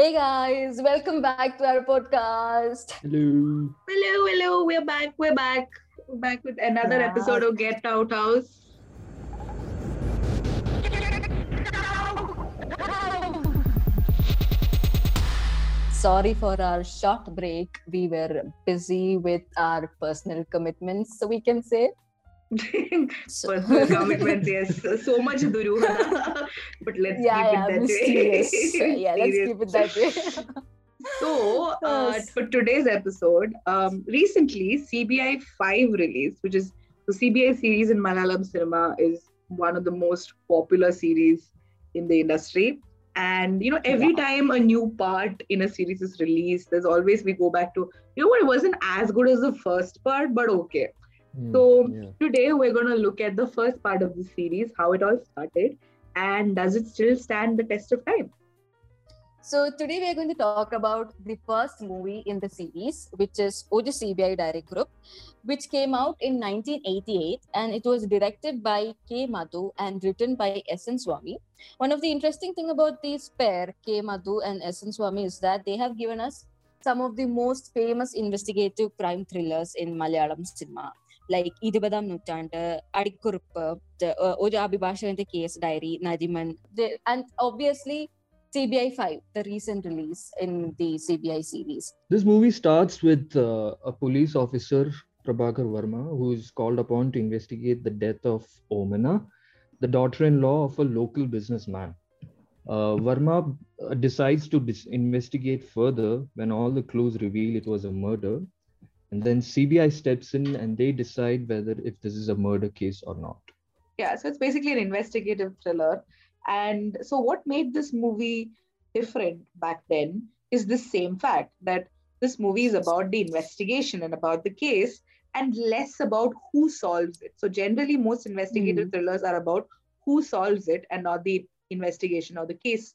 Hey guys, welcome back to our podcast. Hello. Hello, hello. We're back. We're back. We're back with another Yeah. episode of Get Out House. Sorry for our short break. We were busy with our personal commitments, so we can say. So- Personal commitments, yes. So much Duryodhana. but let's yeah, keep it that way. yeah, let's keep it that way. So, uh, for today's episode, um, recently CBI 5 released, which is the CBI series in Malayalam cinema, is one of the most popular series in the industry. And you know, every Yeah. time a new part in a series is released, there's always we go back to you know what it wasn't as good as the first part, but okay. Hmm, So yeah. today we're gonna look at the first part of the series, how it all started, and does it still stand the test of time? So today we are going to talk about the first movie in the series, which is Oru CBI Diary Kurippu, which came out in 1988 and it was directed by K. Madhu and written by S. N. Swami. One of the interesting thing about this pair, K. Madhu and S. N. Swami, is that they have given us some of the most famous investigative crime thrillers in Malayalam cinema. Like ഇരുപതാം നൂറ്റാണ്ട് അടിക്കുറിപ്പ് ഒരു അഭിഭാഷകന്റെ case diary Nariman and obviously, CBI 5, the recent release in the CBI series. This movie starts with uh, a police officer, Prabhakar Varma, who is called upon to investigate the death of Omana, the daughter in law of a local businessman. Uh, Varma uh, decides to investigate further when all the clues reveal it was a murder. And then CBI steps in and they decide whether if this is a murder case or not. yeah so it's basically an investigative thriller. And so what made this movie different back then is the same fact that this movie is about the investigation and about the case and less about who solves it. So generally most investigative hmm. thrillers are about who solves it and not the investigation or the case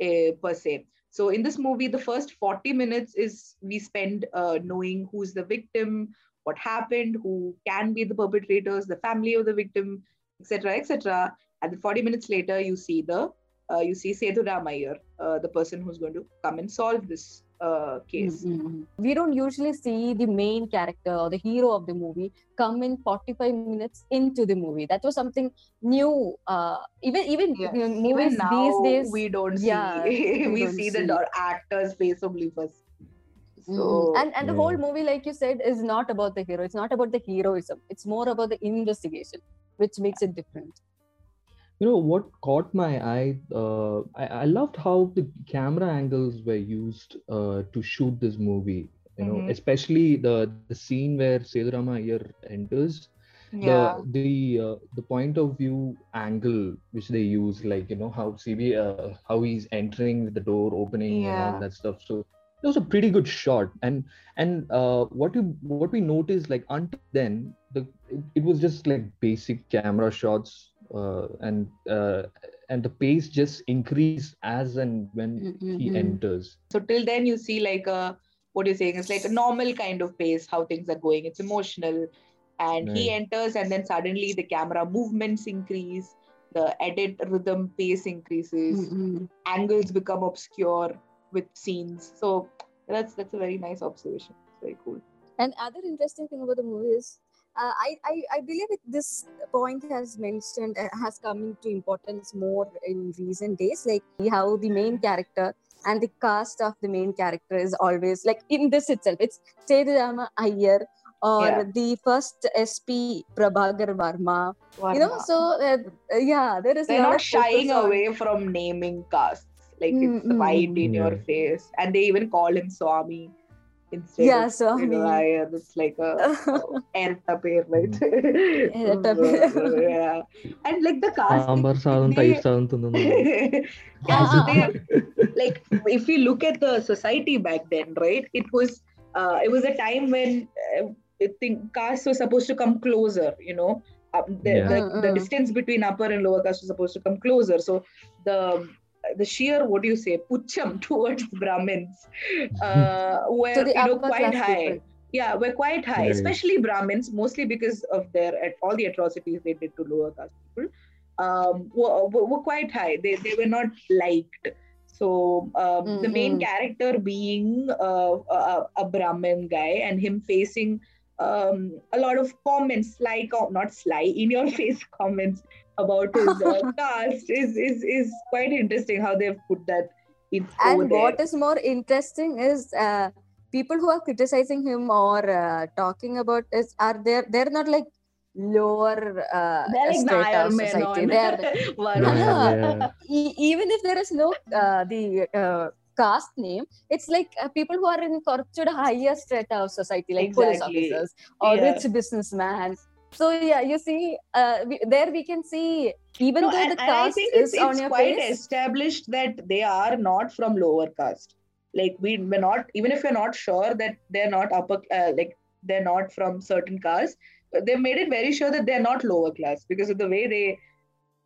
per se. So in this movie the first 40 minutes is we spend uh, knowing who's the victim what happened who can be the perpetrators the family of the victim etc etc and then 40 minutes later you see the uh, you see Sethurama Iyer, uh, the person who's going to come and solve this uh, case. Mhm. We don't usually see the main character or the hero of the movie come in 45 minutes into the movie. That was something new. Uh, even even Yes. you know, Even movies now, these days. we don't see yeah, we we don't see the see. actor's face only first. So and and the Yeah. whole movie, like you said, is not about the hero. It's not about the heroism. It's more about the investigation, which makes it different. You know what caught my eye uh, I, I loved how the camera angles were used uh, to shoot this movie you know Mhm. especially the the scene where Sethurama Iyer enters yeah, the the uh, the point of view angle which they use like you know how CB uh, how he's entering with the door opening and all that stuff. So it was a pretty good shot. And and uh, what you what we noticed like until then the it, it was just like basic camera shots and uh, and the pace just increased as and when he Mhm. enters. So till then you see like a what you're saying it's like a normal kind of pace how things are going. It's emotional. And he enters and then suddenly the camera movements increase the edit rhythm pace increases Mhm. angles become obscure with scenes. So that's that's a very nice observation. It's very cool. And other interesting thing about the movie is, uh, I, I I believe it, this point has mentioned uh, has come into importance more in recent days, like how the main character and the cast of the main character is always like in this itself. It's Sethurama Iyer or Yeah. the first SP Prabhakar Varma. You know, so uh, yeah, there is a they're lot not of shying focus on- away from naming casts. Like it's Mm, mm, right in your face. And they even call him swami instead yeah, of so you know, iron, it's like a erta pair, right? erta pair. yeah. And like the cast. Sambar sound type sound. Like if you look at the society back then, right? It was uh, it was a time when uh, think castes were supposed to come closer, you know. Uh, the, yeah. the, the, distance between upper and lower caste was supposed to come closer. So the the sheer what do you say pucham towards brahmins uh, were So you know quite high people. yeah we're quite high Right. especially brahmins mostly because of their at all the atrocities they did to lower caste people um were, were, were quite high they, they were not liked So um, the main Mhm. character being uh, a, a Brahmin guy and him facing um, a lot of comments, like not sly, in your face comments about his uh, caste is, is is quite interesting how they've put that in over and there. what is more interesting is uh, people who are criticizing him or uh, talking about is are there they're not like lower uh, like strata of society they're. Yeah. yeah. e- even if there is no uh, the uh, caste name it's like uh, people who are in corrupted higher strata of society like police officers or Yeah. rich businessmen so yeah you see uh, we, there we can see even No, though and, the caste think is it's, on it's your quite face. established that they are not from lower caste. Like we we're not even if you're not sure that they're not upper uh, like they're not from certain caste, they made it very sure that they're not lower class because of the way they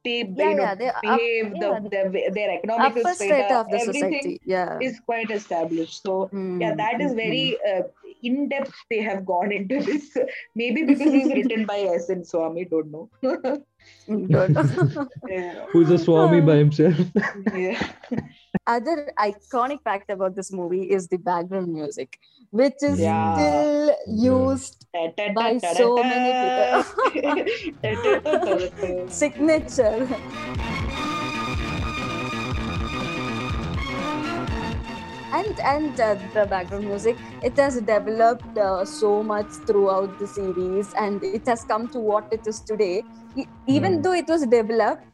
they yeah you know yeah are up, behave, yeah, their their strata strata, of the everything society yeah. is quite established. So yeah, Mm, that is mm, very uh, in depth. They have gone into this. Maybe because it's written by S. N. Swami, don't know. Yeah. Who's a Swami by himself? yeah. other iconic fact about this movie is the background music which is Yeah. still used By so many people. signature and and uh, the background music it has developed uh, so much throughout the series and it has come to what it is today even Hmm. though it was developed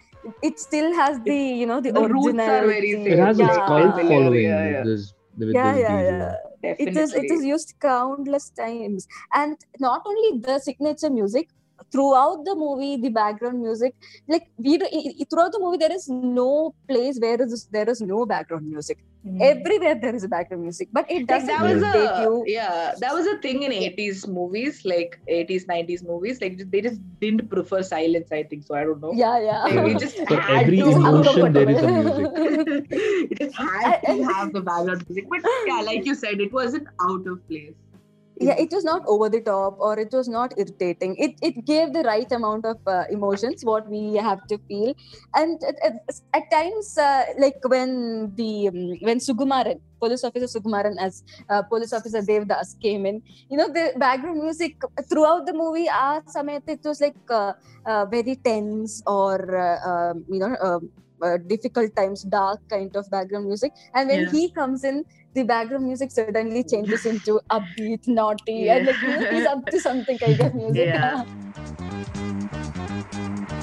it still has the you know the, The roots are very originality. It has Yeah. its cult following yeah, yeah. this. With yeah this yeah DJ. yeah it is it used countless times and not only the signature music throughout the movie the background music like we do, i- i- throughout the movie there is no place where is there is no background music. Mm. everywhere there is a background music but it doesn't that was take a you yeah that was a thing in 80s movies like 80s 90s movies like they just didn't prefer silence i think so i don't know. Yeah yeah. Like, we just For had every to emotion, there is a Uncomfortable. it just had to have the background music. But yeah like you said it wasn't out of place yeah it was not over the top or it was not irritating. It it gave the right amount of uh, emotions what we have to feel. And at, at, at times uh, like when the um, when Sukumaran police officer Sukumaran as uh, police officer devdas came in you know the background music throughout the movie ah samayat it was like uh, uh, very tense or uh, um, you know um, uh, difficult times dark kind of background music. And when Yeah. he comes in the background music suddenly changes into upbeat, naughty, and like he's up to something kind of music. Yeah.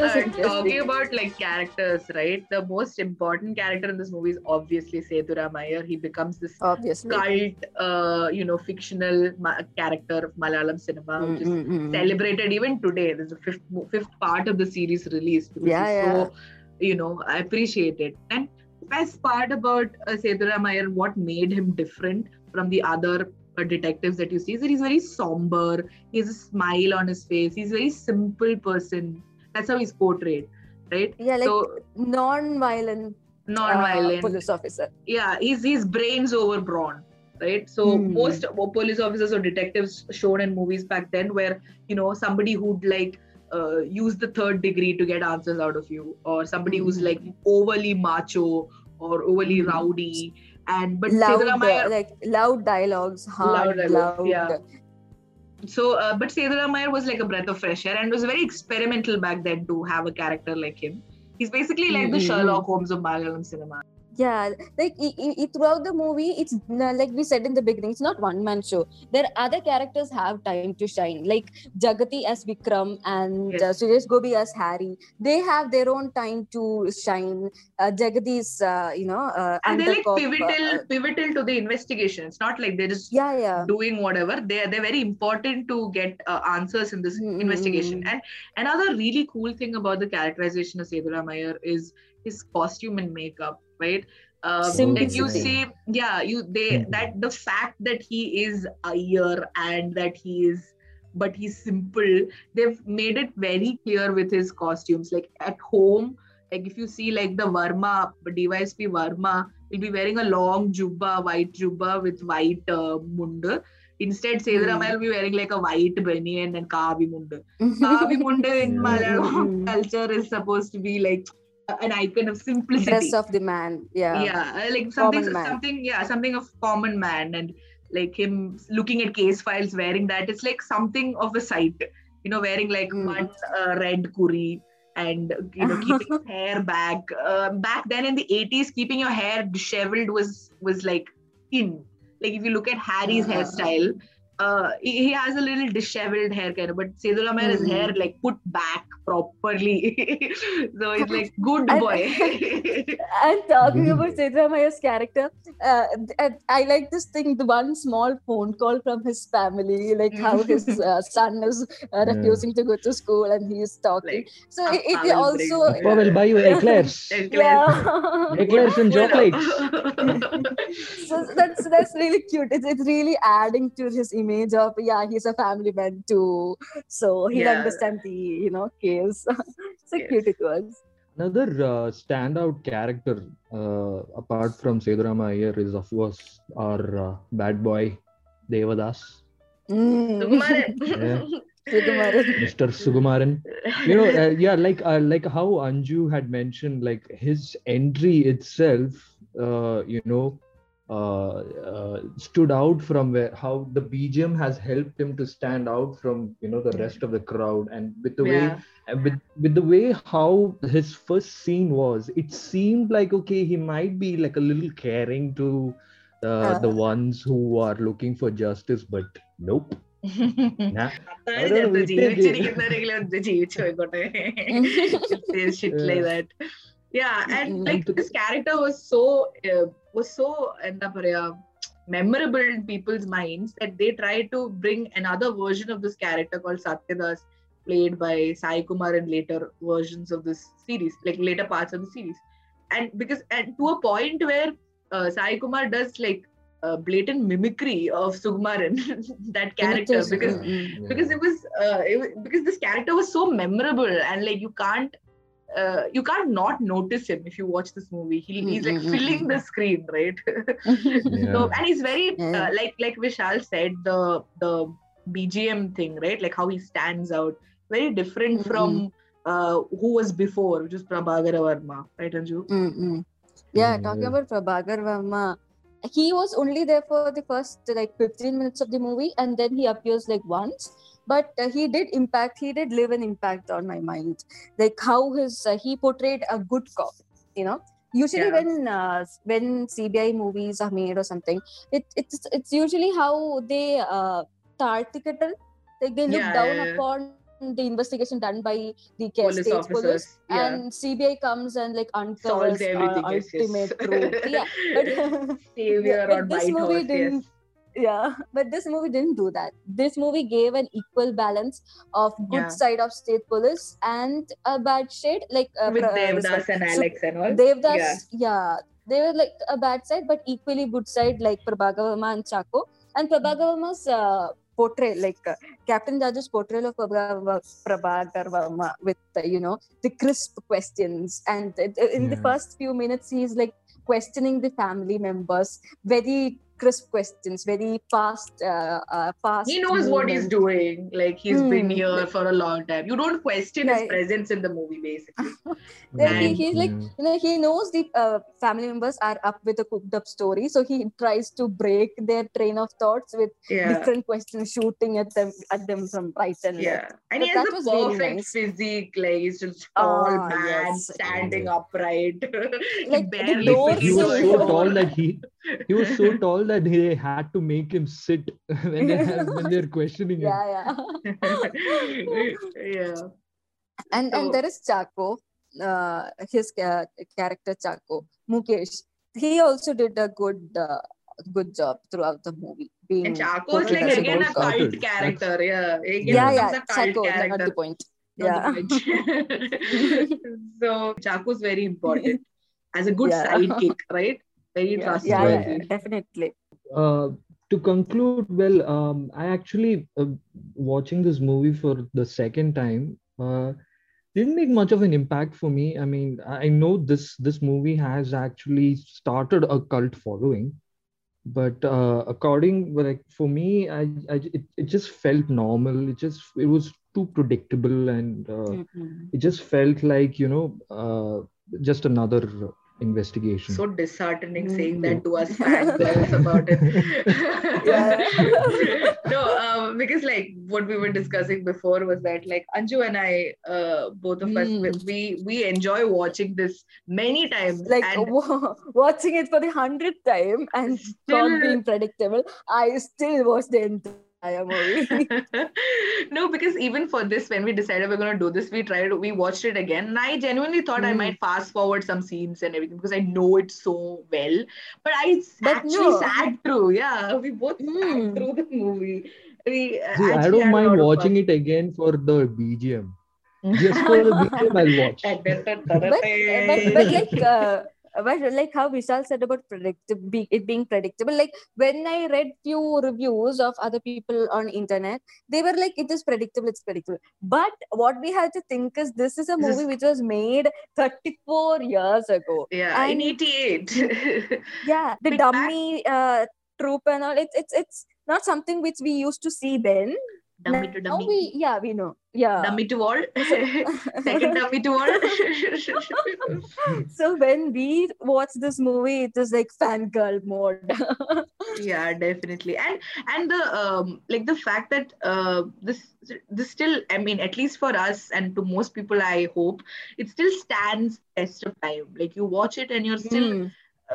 uh, talking about like characters right the most important character in this movie is obviously Setu Mayer. he becomes this Obviously. cult uh, you know fictional ma- character of malayalam cinema which is Mm, mm, mm. celebrated even today. There's a fifth fifth part of the series released. Which Yeah, is yeah. So, you know, I appreciate it. And best part about uh, Setu Mayer, what made him different from the other uh, detectives that you see is that he's very somber. He has a smile on his face. He's a very simple person. That's how he's portrayed, right? Yeah, like so non-violent, uh, non-violent. police officer. yeah, his his brains over brawn, right? So Hmm. most police officers or detectives shown in movies back then were, you know, somebody who'd like uh, use the third degree to get answers out of you, or somebody who's Hmm. like overly macho or overly Hmm. rowdy. And but loud, uh, like loud dialogues, hard, Loud loud. dialogues, yeah. So uh, but Setu Mayer was like a breath of fresh air and was very experimental back then to have a character like him. He's basically like the Hmm, hmm, Sherlock Holmes of Malayalam cinema. Yeah like throughout the movie it's uh, like we said in the beginning it's not one man show. There other characters have time to shine like Jagathy as vikram and Yes. uh, Suresh Gopi as harry. They have their own time to shine. Uh, Jagathy is uh, you know uh, And they're like undercop, pivotal, uh, pivotal to the investigation. It's not like they're just yeah yeah. doing whatever. They're they're very important to get uh, answers in this Mm, investigation. And another really cool thing about the characterization of Sethurama Iyer is his costume and makeup right um, like you see yeah you they Mhm. that the fact that he is a year and that he is but he's simple they've made it very clear with his costumes like at home like if you see like the Varma, DYSP Varma will be wearing a long jubba, white jubba with white uh, munda. Instead, Sethuramaya will be wearing like a white banian and kavi munda. Kavi munda in Yeah. Malayalam culture is supposed to be like an icon of simplicity. Dress of the man. Yeah. yeah, like something, something, yeah, something of common man, and like him looking at case files, wearing that. It's like something of a sight, you know, wearing like Mm. one uh, red kuri and you know keeping his hair back. Uh, back then in the eighties, keeping your hair disheveled was was like in. Like if you look at Harry's Ah. hairstyle. Uh, he, he has a little disheveled hair kind of, but Sedulamaya his Mm. hair like put back properly, so it's like good And- boy. And talking Mhm. about Siddharamaya's character, uh, th- I like this thing. The one small phone call from his family, like how his uh, son is uh, refusing to go to school and he is talking. Like, so it, it also, bring Appa will buy you eclairs. yeah. Eclairs and chocolates. so that's that's really cute. It's it's really adding to his image of yeah, he's a family man too. So he'll Yeah. understand the you know case. so Yes. cute it was. Another uh, standout character uh, apart from Sethurama Iyer is of course our uh, bad boy Devadas, Mm. Sukumaran. Yeah. Sukumaran. Mr. Sukumaran. You know, uh, yeah, like uh, like how Anju had mentioned, like his entry itself, uh, you know, uh, uh, stood out from where how the BGM has helped him to stand out from you know the rest of the crowd, and with the way yeah. and with with the way how his first scene was it seemed like okay he might be like a little caring to uh, the Uh. ones who are looking for justice but nope nah. അതാണ് അതാണ് ചെറുത്. വിട്ടേക്ക്. ജീവിച്ചിരിക്കുന്നവരെങ്കിലും ഒന്ന് ജീവിച്ചു പോയിക്കോട്ടെ. yeah and like this character was so uh, was so എന്താ പറയാ memorable in people's minds that they tried to bring another version of this character called Satyadas, played by Sai Kumar in later versions of this series, like later parts of the series. And because and to a point where uh, Sai Kumar does like uh, blatant mimicry of Sukumaran, that character, because yeah. because it was, uh, it was because this character was so memorable and like you can't uh, you can't not notice him if you watch this movie he, he's like Mm, mm, filling the screen right Yeah. so and he's very uh, like like vishal said the the bgm thing right like how he stands out very different Mm, from uh, who was before which is Prabhakara Varma right anju Mm, mm. Yeah, Mm, talking yeah. about Prabhakar Varma, he was only there for the first like 15 minutes of the movie and then he appears like once. But uh, he did impact, he did leave an impact on my mind. Like how his, uh, he portrayed a good cop, you know. Usually Yeah. when uh, when CBI movies are made or something, it, it's it's usually how they uh, tartikatal, like they look Yeah, down yeah, yeah. upon the investigation done by the police state officers police yeah and CBI comes and like uncovers uh, everything yes, ultimate yes. truth. Yeah, but savior but on this movie horse didn't. yes Yeah, but this movie didn't do that. This movie gave an equal balance of good Yeah. side of state police and a bad shade, like uh, with pra- uh, devdas one. and So alex and all Devdas, yeah. yeah. they were like a bad side, but equally good side, like Prabhakar Varma and Chako. And Prabhakar Varma's uh, portrayal, like uh, Captain Raju's portrayal of Prabhakar Prabhakar with, uh, you know, the crisp questions. And uh, in the first few minutes, he's like questioning the family members, very crisp questions, very fast, uh, uh, fast. he knows what he's doing like he's been Hmm. here for a long time you don't question his presence in the movie basically Then he, he's like, you know, he knows the uh, family members are up with a cooked up story, so he tries to break their train of thoughts with yeah different questions, shooting at them at them from right and yeah left. and But he has that a was really perfect nice. physique like he's just tall Ah, man yes. standing upright He Like, the barely doors he fits was so tall wall. that he he was so tall that they had to make him sit when they have, when they're questioning him. Yeah, yeah. yeah and So- and there is Chaco, uh, his ca- character Chaco Mukesh. He also did a good uh, good job throughout the movie. Being and Chaco is like a again a cult Started. character yeah again Yeah, becomes yeah, a cult Chaco, not character the point. Yeah. so Chaco is very important as a good Yeah. sidekick, right? Very Yeah, trustworthy. yeah, yeah, definitely. uh, to conclude, well, um, I actually uh, watching this movie for the second time. Uh, didn't make much of an impact for me. I mean, I know this this movie has actually started a cult following, but uh, according like for me, I, I it, it just felt normal. It just it was too predictable, and uh, Mhm. it just felt like you know uh, just another investigation. So disheartening saying Mm. that to us fangirls about it. No, um, because like what we were discussing before was that like Anju and I, uh, both of us, Mm. we we enjoy watching this many times. like and wa- watching it for the hundredth time and Still- not being predictable, I still watch the entire movie. no, because even for this, when we decided we're gonna do this, we tried we watched it again, and I genuinely thought I Mm. might fast forward some scenes and everything because I know it so well. But I s- But actually no. sat through. Yeah, we both sat Mm. through the movie. We uh, See, I don't had a lot mind watching fun. it again for the BGM. Just for the BGM, I'll watch. but, but, but like uh, but like how Vishal said about predict- it being predictable, like when I read few reviews of other people on internet, they were like, it is predictable, it's predictable. But what we have to think is this is a movie which was made 34 years ago. Yeah, in And- '88. Yeah, the dummy uh, troop and all, it's it's it's not something which we used to see then. Dummy to Now dummy. we yeah, we know. Yeah. Dummy to all. Second dummy to all. so when we watch this movie, it is like fangirl mode. yeah definitely and and the um like the fact that uh this this still i mean at least for us and to most people i hope it still stands test of time like you watch it and you're still Mm.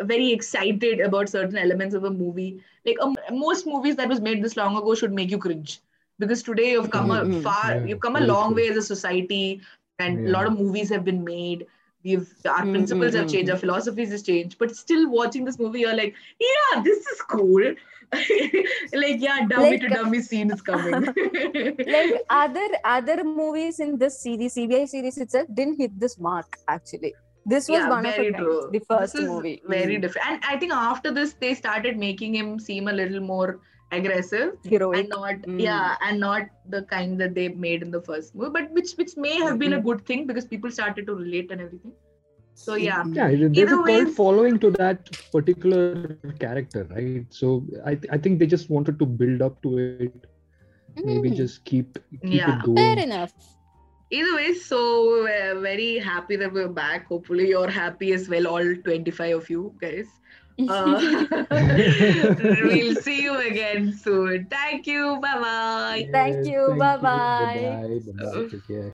very excited about certain elements of a movie like um, most movies that was made this long ago should make you cringe because today you've come a Mhm. far Yeah, you've come a very long true. way as a society and a lot of movies have been made we've our Mm, principles have changed our philosophies has changed but still watching this movie you're like yeah this is cool like yeah dummy to dummy scene is coming like other other movies in this series, CBI series itself didn't hit this mark actually. This was yeah, one of the, true. the first This movie. Very Mm. different. And I think after this, they started making him seem a little more aggressive heroic. and not Mm. yeah, and not the kind that they made in the first movie, but which which may have been a good thing because people started to relate and everything. So yeah. Mm. Yeah, there's Either a cult ways- following to that particular character, right? So I, I think they just wanted to build up to it. Maybe Mm. just keep keep Yeah. it going. Fair enough. Either way, so we're very happy that we're back. Hopefully, you're happy as well, all 25 of you guys. Uh, we'll see you again soon. Thank you. Bye bye. Thank you. Bye-bye. Bye bye. Take care.